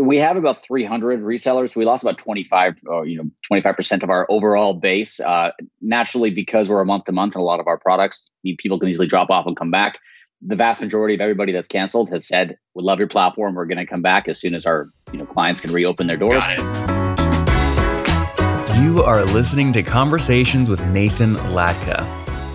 we have about 300 resellers. We lost about 25, or, you know, 25% of our overall base. Uh, naturally, because we're a month to month and a lot of our products, people can easily drop off and come back. The vast majority of everybody that's canceled has said, "We love your platform. We're going to come back as soon as our you know clients can reopen their doors." You are listening to Conversations with Nathan Latka.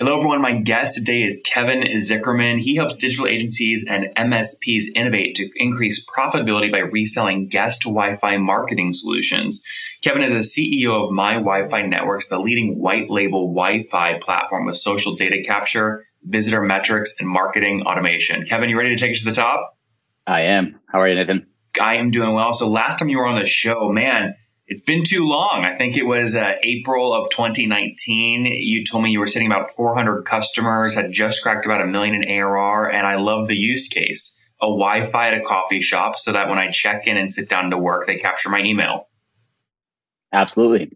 Hello, everyone. My guest today is Kevin Zickerman. He helps digital agencies and MSPs innovate to increase profitability by reselling guest Wi Fi marketing solutions. Kevin is the CEO of My Wi Fi Networks, the leading white label Wi Fi platform with social data capture, visitor metrics, and marketing automation. Kevin, you ready to take us to the top? I am. How are you, Nathan? I am doing well. So, last time you were on the show, man, it's been too long. I think it was uh, April of 2019. You told me you were sitting about 400 customers, had just cracked about a million in ARR, and I love the use case a Wi Fi at a coffee shop so that when I check in and sit down to work, they capture my email. Absolutely.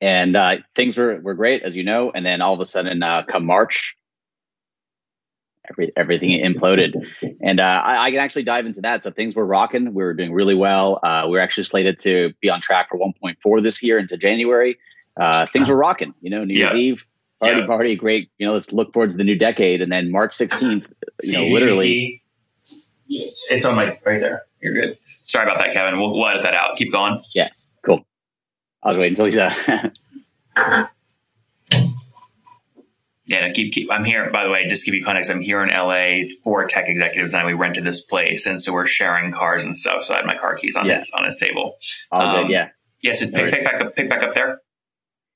And uh, things were, were great, as you know. And then all of a sudden, uh, come March, every, everything imploded. And uh, I, I, can actually dive into that. So things were rocking. We were doing really well. Uh, we were actually slated to be on track for 1.4 this year into January. Uh, things were rocking. You know, New Year's yeah. Eve, party, yeah. party, great. You know, let's look forward to the new decade. And then March 16th, you know, literally. It's on my right there. You're good. Sorry about that, Kevin. We'll, we'll edit that out. Keep going. Yeah, cool. I was waiting until he's uh, Yeah, no, keep, keep. I'm here. By the way, just to give you context, I'm here in LA for tech executives, and we rented this place, and so we're sharing cars and stuff. So I had my car keys on yeah. this on this table. All um, good. Yeah. Yeah. So pick, pick, back up. Pick back up there.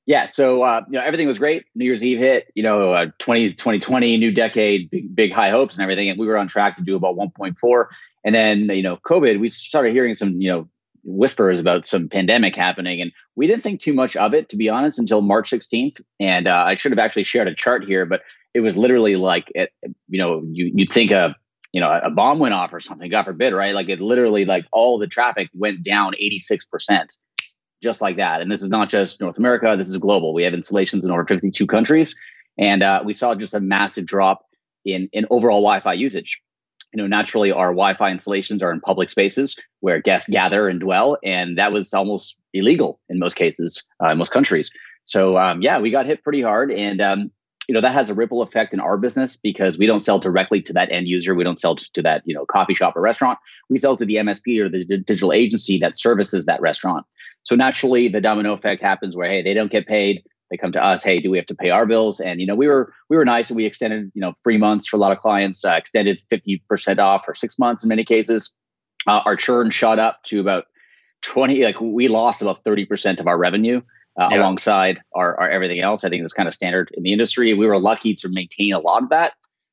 Yeah. So uh, you know everything was great. New Year's Eve hit. You know, uh, 20, 2020, new decade, big big high hopes and everything, and we were on track to do about 1.4. And then you know, COVID, we started hearing some you know whispers about some pandemic happening, and we didn't think too much of it, to be honest, until March 16th. And uh, I should have actually shared a chart here, but it was literally like, it, you know, you you'd think a you know a bomb went off or something, God forbid, right? Like it literally like all the traffic went down 86 percent, just like that. And this is not just North America; this is global. We have installations in over 52 countries, and uh, we saw just a massive drop in in overall Wi-Fi usage you know, naturally our Wi-Fi installations are in public spaces where guests gather and dwell, and that was almost illegal in most cases, uh, in most countries. So um, yeah, we got hit pretty hard, and um, you know that has a ripple effect in our business because we don't sell directly to that end user. We don't sell to that you know coffee shop or restaurant. We sell to the MSP or the digital agency that services that restaurant. So naturally, the domino effect happens where hey, they don't get paid they come to us hey do we have to pay our bills and you know we were we were nice and we extended you know free months for a lot of clients uh, extended 50% off for six months in many cases uh, our churn shot up to about 20 like we lost about 30% of our revenue uh, yeah. alongside our, our everything else i think that's kind of standard in the industry we were lucky to maintain a lot of that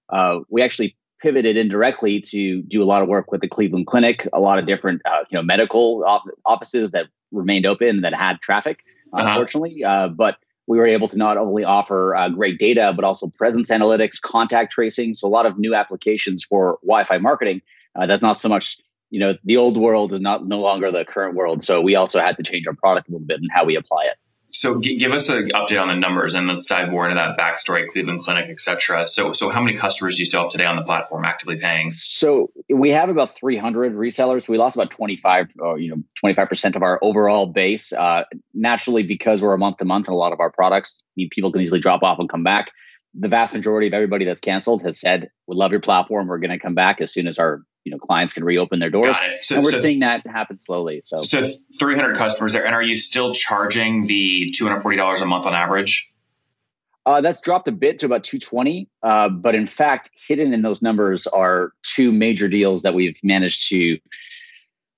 uh, we actually pivoted indirectly to do a lot of work with the Cleveland Clinic, a lot of different uh, you know medical op- offices that remained open that had traffic, uh-huh. unfortunately. Uh, but we were able to not only offer uh, great data, but also presence analytics, contact tracing. So a lot of new applications for Wi-Fi marketing. Uh, that's not so much, you know, the old world is not no longer the current world. So we also had to change our product a little bit and how we apply it. So give us an update on the numbers, and let's dive more into that backstory, Cleveland Clinic, etc. So, so how many customers do you still have today on the platform actively paying? So we have about 300 resellers. We lost about 25, or you know, 25 percent of our overall base. Uh, naturally, because we're a month to month, and a lot of our products, people can easily drop off and come back. The vast majority of everybody that's canceled has said, "We love your platform. We're going to come back as soon as our you know clients can reopen their doors. So, and we're so, seeing that happen slowly so. So 300 customers there. And are you still charging the $240 a month on average? Uh, that's dropped a bit to about 220 uh, but in fact hidden in those numbers are two major deals that we've managed to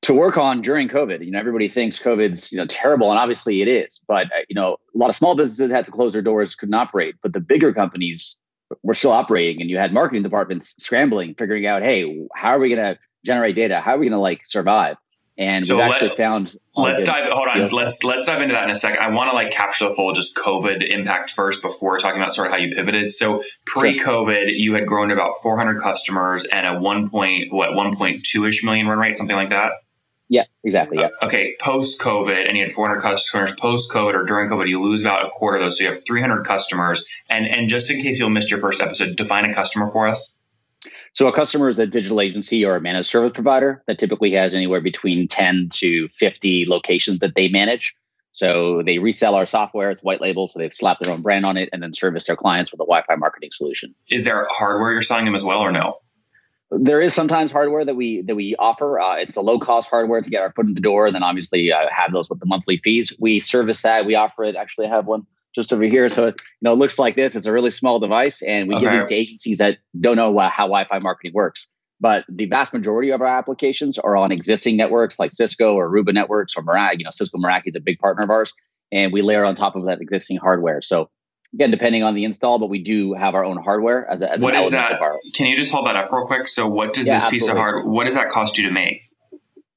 to work on during covid. You know everybody thinks covid's you know terrible and obviously it is but uh, you know a lot of small businesses had to close their doors couldn't operate. But the bigger companies we're still operating and you had marketing departments scrambling figuring out hey how are we going to generate data? How are we going to like survive? And so we've actually found let's dive hold on deals. let's let's dive into that in a second i want to like capture the full just covid impact first before talking about sort of how you pivoted. So pre-covid sure. you had grown to about 400 customers and a 1 point what 1.2ish million run rate something like that yeah, exactly. Yeah. Uh, okay. Post COVID, and you had 400 customers. Post COVID or during COVID, you lose about a quarter of those. So you have 300 customers. And and just in case you missed your first episode, define a customer for us. So a customer is a digital agency or a managed service provider that typically has anywhere between 10 to 50 locations that they manage. So they resell our software. It's white label, so they've slapped their own brand on it, and then service their clients with a Wi-Fi marketing solution. Is there hardware you're selling them as well, or no? There is sometimes hardware that we that we offer. Uh, it's a low cost hardware to get our foot in the door, and then obviously uh, have those with the monthly fees. We service that. We offer it. Actually, I have one just over here. So you know, it looks like this. It's a really small device, and we okay. give these to agencies that don't know uh, how Wi-Fi marketing works. But the vast majority of our applications are on existing networks like Cisco or Aruba networks or Meraki. You know, Cisco Meraki is a big partner of ours, and we layer on top of that existing hardware. So again, depending on the install, but we do have our own hardware as, a, as what is that? Can you just hold that up real quick? So, what does yeah, this absolutely. piece of hardware? What does that cost you to make?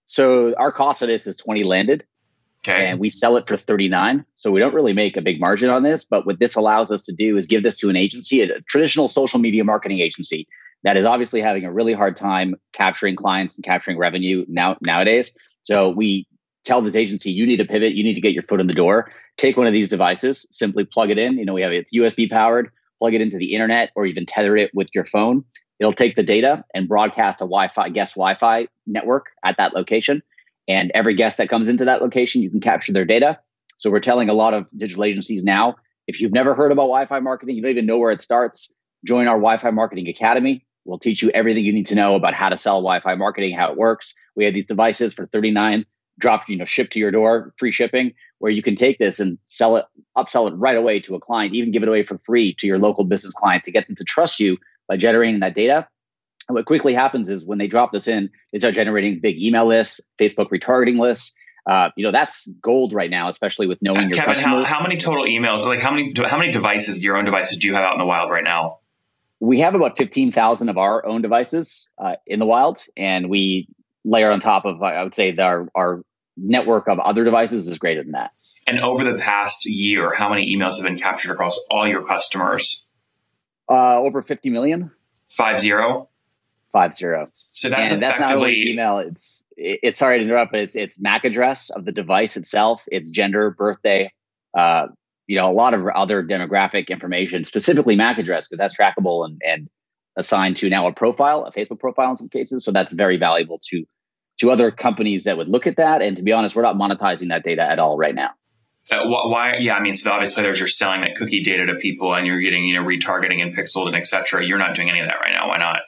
So, our cost of this is twenty landed, okay, and we sell it for thirty nine. So, we don't really make a big margin on this. But what this allows us to do is give this to an agency, a traditional social media marketing agency that is obviously having a really hard time capturing clients and capturing revenue now nowadays. So, we tell this agency you need to pivot, you need to get your foot in the door. Take one of these devices, simply plug it in. You know, we have it's USB powered, plug it into the internet or even tether it with your phone. It'll take the data and broadcast a Wi-Fi guest Wi-Fi network at that location. And every guest that comes into that location, you can capture their data. So we're telling a lot of digital agencies now, if you've never heard about Wi-Fi marketing, you don't even know where it starts, join our Wi-Fi marketing academy. We'll teach you everything you need to know about how to sell Wi-Fi marketing, how it works. We have these devices for 39 dropped, you know, shipped to your door, free shipping, where you can take this and sell it, upsell it right away to a client, even give it away for free to your local business client to get them to trust you by generating that data. And what quickly happens is when they drop this in, they start generating big email lists, Facebook retargeting lists. Uh, you know that's gold right now, especially with knowing your Kevin, customers. How, how many total emails? Like how many how many devices, your own devices, do you have out in the wild right now? We have about fifteen thousand of our own devices uh, in the wild, and we layer on top of I would say our our network of other devices is greater than that. And over the past year, how many emails have been captured across all your customers? Uh, over 50 million. Five zero. Five zero. So that's and that's not only email. It's it's sorry to interrupt, but it's it's MAC address of the device itself. It's gender, birthday, uh, you know, a lot of other demographic information, specifically MAC address, because that's trackable and and assigned to now a profile, a Facebook profile in some cases. So that's very valuable to to other companies that would look at that. And to be honest, we're not monetizing that data at all right now. Uh, why? Yeah, I mean, so the obvious players are selling that cookie data to people, and you're getting you know retargeting and pixeled and etc. You're not doing any of that right now. Why not?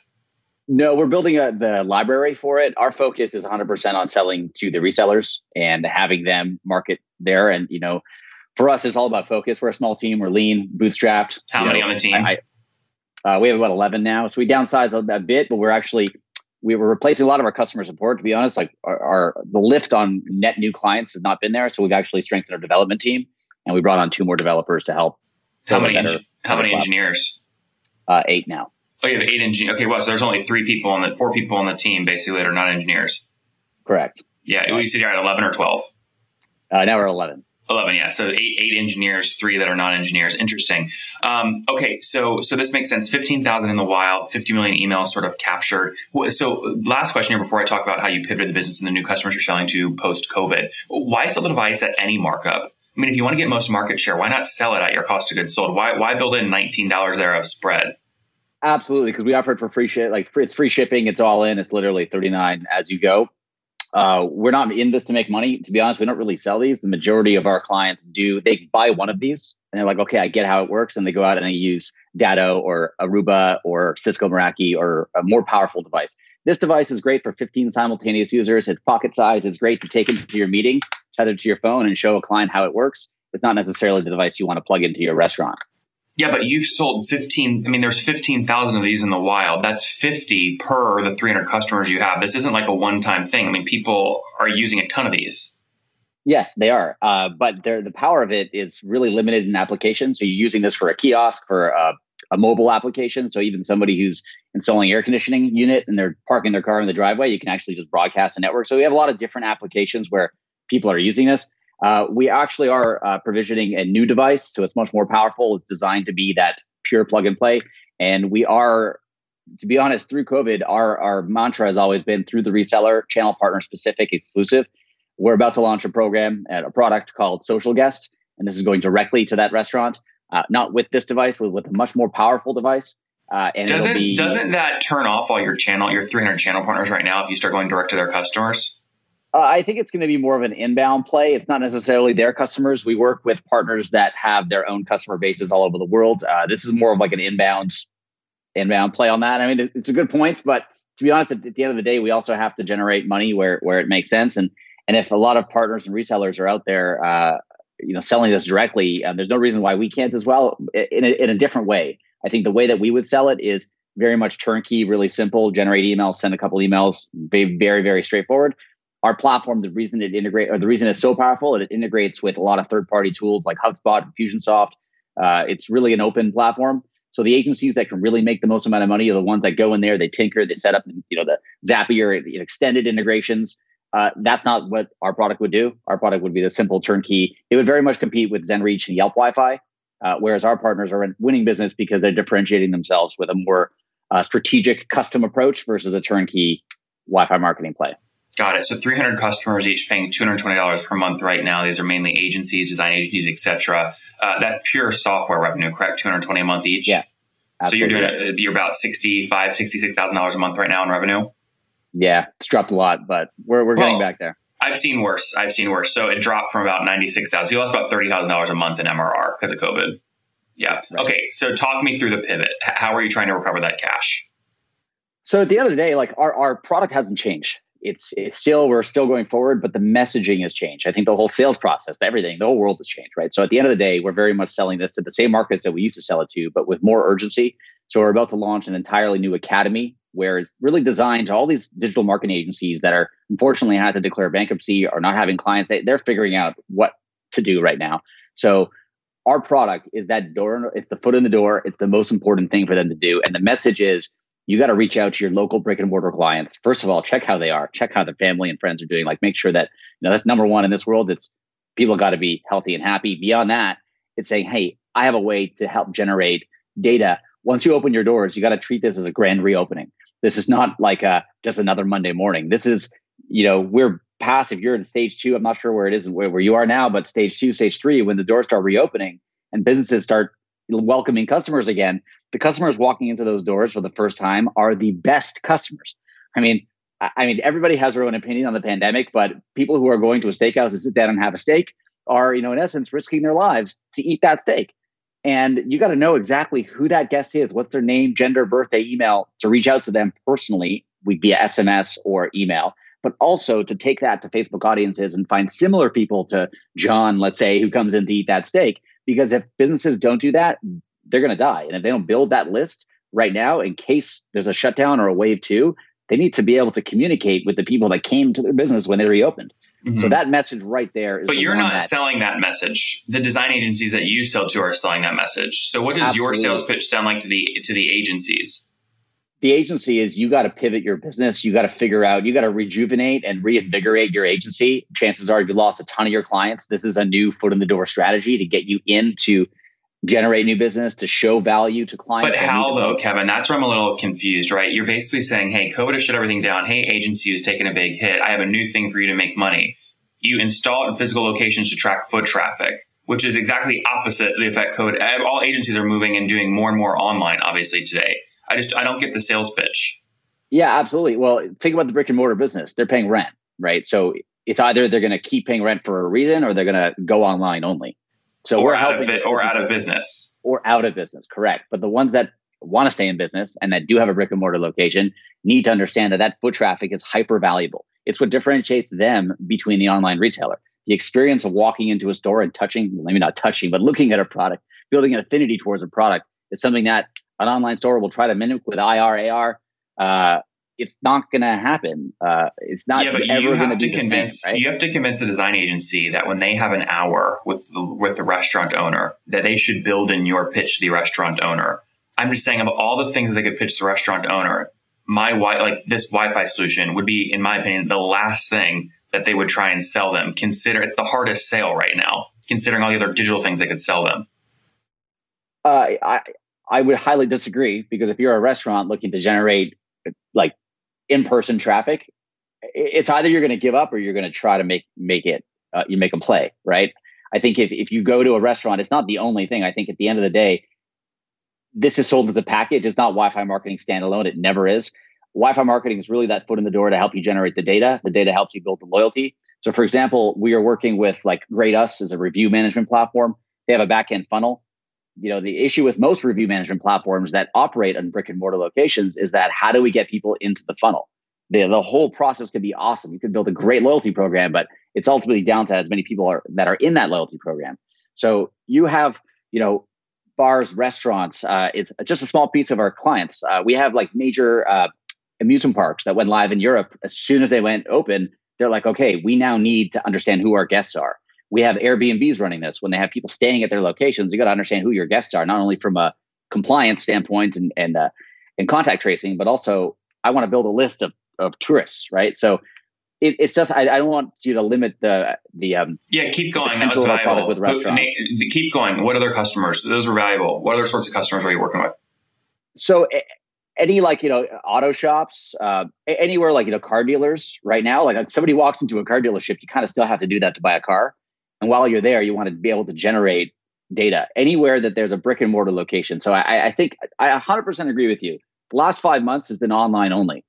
No, we're building a, the library for it. Our focus is 100% on selling to the resellers and having them market there. And you know, for us, it's all about focus. We're a small team. We're lean, bootstrapped. How many know, on the team? I, uh, we have about 11 now. So we downsized a, a bit, but we're actually we were replacing a lot of our customer support. To be honest, like our, our, the lift on net new clients has not been there, so we've actually strengthened our development team, and we brought on two more developers to help. How many? Better, how many engineers? Uh, eight now. Oh, you have eight engineers. Okay, well, so there's only three people on the four people on the team basically that are not engineers. Correct. Yeah, you said you're at eleven or twelve. Uh, now we're eleven. 11 yeah so eight eight engineers three that are non-engineers interesting um, okay so so this makes sense 15000 in the wild 50 million emails sort of captured so last question here before i talk about how you pivoted the business and the new customers you're selling to post covid why sell the device at any markup I mean, if you want to get most market share, why not sell it at your cost of goods sold? Why why build in nineteen dollars there of spread? Absolutely, because we offer it for free shit. Like free, it's free shipping. It's all in. It's literally thirty nine as you go. Uh, we're not in this to make money. To be honest, we don't really sell these. The majority of our clients do. They buy one of these and they're like, okay, I get how it works, and they go out and they use Datto or Aruba or Cisco Meraki or a more powerful device. This device is great for 15 simultaneous users. It's pocket size. It's great to take into your meeting, tether to your phone, and show a client how it works. It's not necessarily the device you want to plug into your restaurant. Yeah, but you've sold 15. I mean, there's 15,000 of these in the wild. That's 50 per the 300 customers you have. This isn't like a one time thing. I mean, people are using a ton of these. Yes, they are. Uh, but the power of it is really limited in application. So you're using this for a kiosk, for a, a, mobile application. So even somebody who's installing air conditioning unit and they're parking their car in the driveway, you can actually just broadcast a network. So we have a lot of different applications where people are using this. Uh, we actually are uh, provisioning a new device, so it's much more powerful. It's designed to be that pure plug and play, and we are, to be honest, through COVID, our our mantra has always been through the reseller channel partner specific exclusive. We're about to launch a program at a product called Social Guest, and this is going directly to that restaurant, uh, not with this device, but with a much more powerful device. Uh, and doesn't be, doesn't that turn off all your channel, your 300 channel partners right now if you start going direct to their customers? Uh, I think it's going to be more of an inbound play. It's not necessarily their customers. We work with partners that have their own customer bases all over the world. Uh, this is more of like an inbound inbound play on that. I mean, it's a good point, but to be honest, at, at the end of the day, we also have to generate money where where it makes sense. And and if a lot of partners and resellers are out there, uh, you know, selling this directly, uh, there's no reason why we can't as well in a, in a different way. I think the way that we would sell it is very much turnkey, really simple. Generate emails, send a couple emails, be very very straightforward our platform, the reason it integrates or the reason it's so powerful, it integrates with a lot of third party tools like HubSpot and Fusionsoft. Uh, it's really an open platform. So the agencies that can really make the most amount of money are the ones that go in there, they tinker, they set up, you know, the Zapier extended integrations. Uh, that's not what our product would do. Our product would be the simple turnkey. It would very much compete with ZenReach and Yelp Wi-Fi, uh, whereas our partners are winning business because they're differentiating themselves with a more uh, strategic custom approach versus a turnkey Wi-Fi marketing play. Got it. So 300 customers each paying $220 per month right now. These are mainly agencies, design agencies, etc. Uh, that's pure software revenue, correct? 220 a month each. Yeah. Absolutely. So you're doing you're about 65, 66,000 dollars a month right now in revenue. Yeah, it's dropped a lot, but we're we're getting well, back there. I've seen worse. I've seen worse. So it dropped from about 96,000. You lost about $30,000 a month in MRR because of COVID. Yeah. Right. Okay. So talk me through the pivot. How are you trying to recover that cash? So at the end of the day, like our, our product hasn't changed it's it's still we're still going forward, but the messaging has changed. I think the whole sales process, everything, the whole world has changed, right? So at the end of the day, we're very much selling this to the same markets that we used to sell it to, but with more urgency. So we're about to launch an entirely new academy where it's really designed to all these digital marketing agencies that are unfortunately had to declare bankruptcy or not having clients. They, they're figuring out what to do right now. So our product is that door. It's the foot in the door. It's the most important thing for them to do. And the message is you got to reach out to your local brick and mortar clients. First of all, check how they are, check how their family and friends are doing. Like make sure that, you know, that's number one in this world. It's people got to be healthy and happy. Beyond that, it's saying, hey, I have a way to help generate data. Once you open your doors, you got to treat this as a grand reopening. This is not like a, just another Monday morning. This is, you know, we're past if you're in stage two. I'm not sure where it is and where, where you are now, but stage two, stage three, when the doors start reopening and businesses start welcoming customers again, the customers walking into those doors for the first time are the best customers. I mean, I mean, everybody has their own opinion on the pandemic, but people who are going to a steakhouse to sit down and have a steak are, you know, in essence, risking their lives to eat that steak. And you got to know exactly who that guest is, what's their name, gender, birthday, email to reach out to them personally via SMS or email, but also to take that to Facebook audiences and find similar people to John, let's say, who comes in to eat that steak because if businesses don't do that, they're going to die. And if they don't build that list right now, in case there's a shutdown or a wave two, they need to be able to communicate with the people that came to their business when they reopened. Mm-hmm. So that message right there But the you're not that, selling that message. The design agencies that you sell to are selling that message. So what does absolutely. your sales pitch sound like to the to the agencies? The agency is you got to pivot your business. You got to figure out, you got to rejuvenate and reinvigorate your agency. Chances are you lost a ton of your clients. This is a new foot in the door strategy to get you in to generate new business, to show value to clients. But how though, Kevin? That's where I'm a little confused, right? You're basically saying, hey, COVID has shut everything down. Hey, agency is taking a big hit. I have a new thing for you to make money. You install in physical locations to track foot traffic which is exactly opposite the effect code. All agencies are moving and doing more and more online, obviously today. I just I don't get the sales pitch. Yeah, absolutely. Well, think about the brick and mortar business. They're paying rent, right? So it's either they're going to keep paying rent for a reason or they're going to go online only. So or we're out of it, or out of business or out of business. Correct. But the ones that want to stay in business and that do have a brick and mortar location need to understand that that foot traffic is hyper valuable. It's what differentiates them between the online retailer. The experience of walking into a store and touching, maybe not touching, but looking at a product, building an affinity towards a product is something that an online store will try to mimic with IR, AR. Uh, it's not going to happen. Uh, it's not yeah, but you have to convince same, right? you have to convince the design agency that when they have an hour with the, with the restaurant owner, that they should build in your pitch to the restaurant owner. I'm just saying of all the things that they could pitch the restaurant owner, my wi- like this Wi-Fi solution would be, in my opinion, the last thing that they would try and sell them. Consider it's the hardest sale right now, considering all the other digital things they could sell them. Uh, I I would highly disagree because if you're a restaurant looking to generate like in-person traffic, it's either you're going to give up or you're going to try to make make it uh, you make them play, right? I think if if you go to a restaurant, it's not the only thing. I think at the end of the day, this is sold as a package. It's not Wi-Fi marketing standalone. It never is. Wi-Fi marketing is really that foot in the door to help you generate the data. The data helps you build the loyalty. So, for example, we are working with like Grade Us as a review management platform. They have a backend funnel. You know, the issue with most review management platforms that operate on brick and mortar locations is that how do we get people into the funnel? The, the whole process could be awesome. You could build a great loyalty program, but it's ultimately down to as many people are that are in that loyalty program. So you have, you know, bars, restaurants. Uh, it's just a small piece of our clients. Uh, we have like major uh, amusement parks that went live in Europe. As soon as they went open, they're like, okay, we now need to understand who our guests are. We have Airbnbs running this. When they have people staying at their locations, you got to understand who your guests are, not only from a compliance standpoint and and uh, and contact tracing, but also I want to build a list of of tourists, right? So it, it's just I, I, don't want you to limit the the um yeah keep going. That was valuable. with restaurants. keep going. What other customers? Those were valuable. What other sorts of customers are you working with? So any like you know auto shops uh, anywhere like you know car dealers right now like if somebody walks into a car dealership you kind of still have to do that to buy a car and while you're there you want to be able to generate data anywhere that there's a brick and mortar location. So i, I think i 100% agree with you. The last five months has been online only.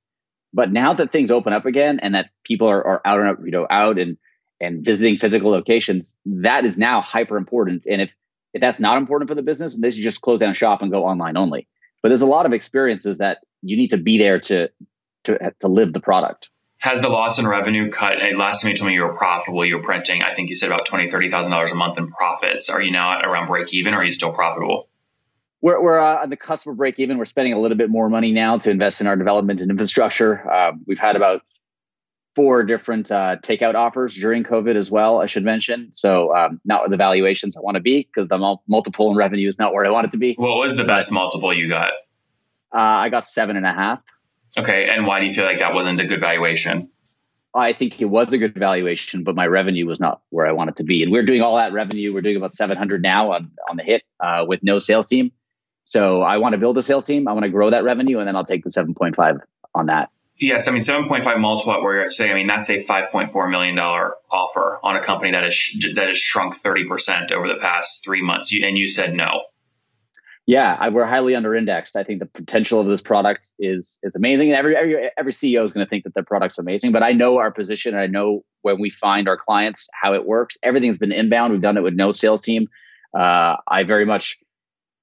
But now that things open up again and that people are, are out and you know out and and visiting physical locations that is now hyper important. And if if that's not important for the business then they should just close down shop and go online only. But there's a lot of experiences that you need to be there to to to live the product. Has the loss in revenue cut? Last time you told me you were profitable, you were printing. I think you said about twenty, thirty thousand dollars a month in profits. Are you now at around break even? Or are you still profitable? We're, we're uh, on the cusp of break even. We're spending a little bit more money now to invest in our development and infrastructure. Uh, we've had about four different uh, takeout offers during COVID as well. I should mention. So um, not the valuations I want to be because the mul- multiple in revenue is not where I want it to be. What was the best multiple you got? Uh, I got seven and a half. Okay, and why do you feel like that wasn't a good valuation? I think it was a good valuation, but my revenue was not where I wanted to be. And we're doing all that revenue. We're doing about 700 now on, on the hit uh, with no sales team. So I want to build a sales team. I want to grow that revenue, and then I'll take the 7.5 on that. Yes, I mean 7.5 multiple at where you're saying. I mean that's a 5.4 million dollar offer on a company that is that has shrunk 30 percent over the past three months. You, and you said no. Yeah, I, we're highly under indexed. I think the potential of this product is is amazing, and every every every CEO is going to think that their product's amazing. But I know our position, and I know when we find our clients how it works. Everything's been inbound. We've done it with no sales team. Uh, I very much,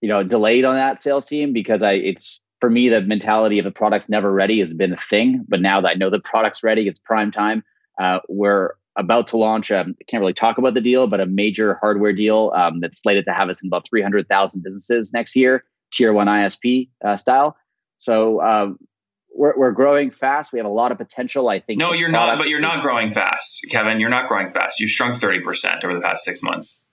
you know, delayed on that sales team because I it's for me, the mentality of a product's never ready has been a thing. But now that I know the product's ready, it's prime time. Uh, we're about to launch. Um, I can't really talk about the deal, but a major hardware deal um, that's slated to have us in about 300,000 businesses next year, tier one ISP uh, style. So um, we're, we're growing fast. We have a lot of potential. I think. No, you're not. But you're not growing fast, Kevin. You're not growing fast. You've shrunk 30 percent over the past six months.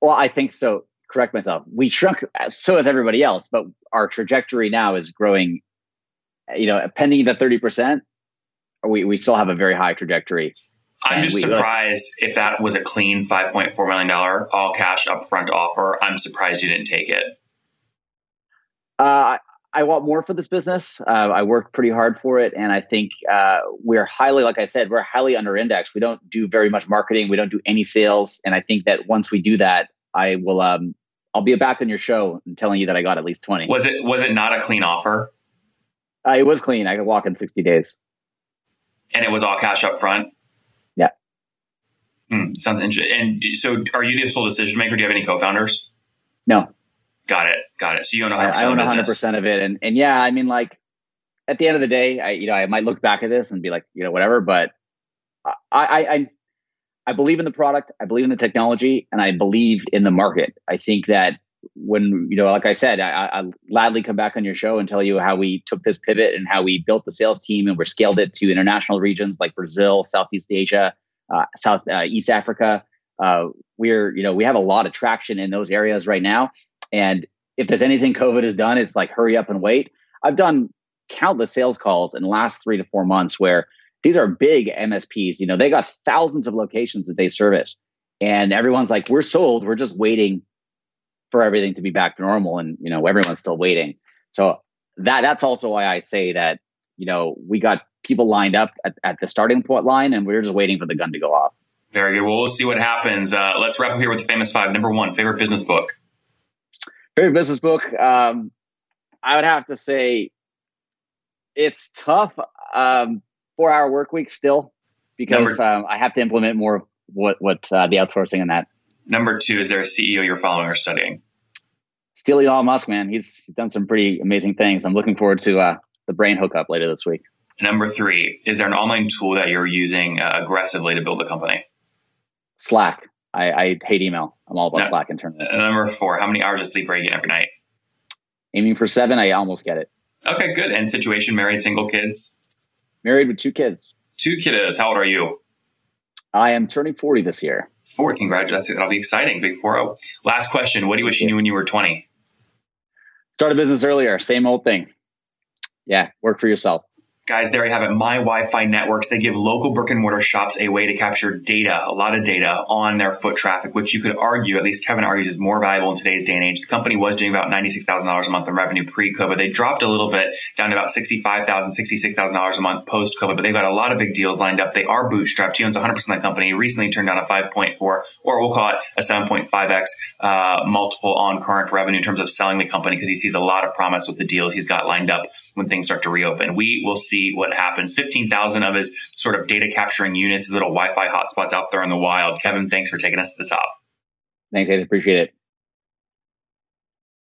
Well, I think so correct myself. We shrunk, so has everybody else, but our trajectory now is growing. You know, pending the thirty percent, we we still have a very high trajectory. I'm just surprised like, if that was a clean five point four million dollar all cash upfront offer. I'm surprised you didn't take it. Uh, I want more for this business. Uh, I worked pretty hard for it, and I think uh, we're highly, like I said, we're highly under indexed. We don't do very much marketing. We don't do any sales, and I think that once we do that, I will. Um, I'll be back on your show and telling you that I got at least twenty. Was it was it not a clean offer? Uh, it was clean. I could walk in sixty days, and it was all cash up front. Mm, sounds interesting. And so, are you the sole decision maker? Do you have any co-founders? No. Got it. Got it. So you own 100% I, I own 100% of it. And, and yeah, I mean, like at the end of the day, I, you know, I might look back at this and be like, you know, whatever, but I, I, I, I believe in the product. I believe in the technology and I believe in the market. I think that when, you know, like I said, I, I gladly come back on your show and tell you how we took this pivot and how we built the sales team and we're scaled it to international regions like Brazil, Southeast Asia, uh, South uh, East Africa. Uh, we're, you know, we have a lot of traction in those areas right now. And if there's anything COVID has done, it's like hurry up and wait. I've done countless sales calls in the last three to four months where these are big MSPs. You know, they got thousands of locations that they service. And everyone's like, we're sold. We're just waiting for everything to be back to normal. And, you know, everyone's still waiting. So that that's also why I say that, you know, we got people lined up at, at the starting point line and we we're just waiting for the gun to go off. Very good. Well, we'll see what happens. Uh, let's wrap up here with the famous five. Number one, favorite business book. Favorite business book? Um, I would have to say it's tough. Um, four hour work week still because um, I have to implement more of what what uh, the outsourcing and that. Number two, is there a CEO you're following or studying? Still Elon Musk, man. He's done some pretty amazing things. I'm looking forward to uh, the brain hookup later this week. Number three, is there an online tool that you're using uh, aggressively to build a company? Slack. I, I hate email. I'm all about no, Slack internally. Uh, number four, how many hours of sleep are you getting every night? Aiming for seven. I almost get it. Okay, good. And situation, married, single, kids? Married with two kids. Two kiddos. How old are you? I am turning 40 this year. Four. Congratulations. That'll be exciting. Big 4 0. Last question. What do you wish you knew when you were 20? Start a business earlier. Same old thing. Yeah, work for yourself. Guys, there you have it. My Wi-Fi networks. They give local brick and mortar shops a way to capture data, a lot of data on their foot traffic, which you could argue, at least Kevin argues, is more valuable in today's day and age. The company was doing about $96,000 a month in revenue pre-COVID. They dropped a little bit down to about $65,000, $66,000 a month post-COVID, but they've got a lot of big deals lined up. They are bootstrapped. He owns 100% of the company. recently turned down a 5.4, or we'll call it a 7.5x uh, multiple on current revenue in terms of selling the company because he sees a lot of promise with the deals he's got lined up when things start to reopen. We will see see what happens. 15,000 of his sort of data capturing units, his little Wi Fi hotspots out there in the wild. Kevin, thanks for taking us to the top. Thanks, I appreciate it.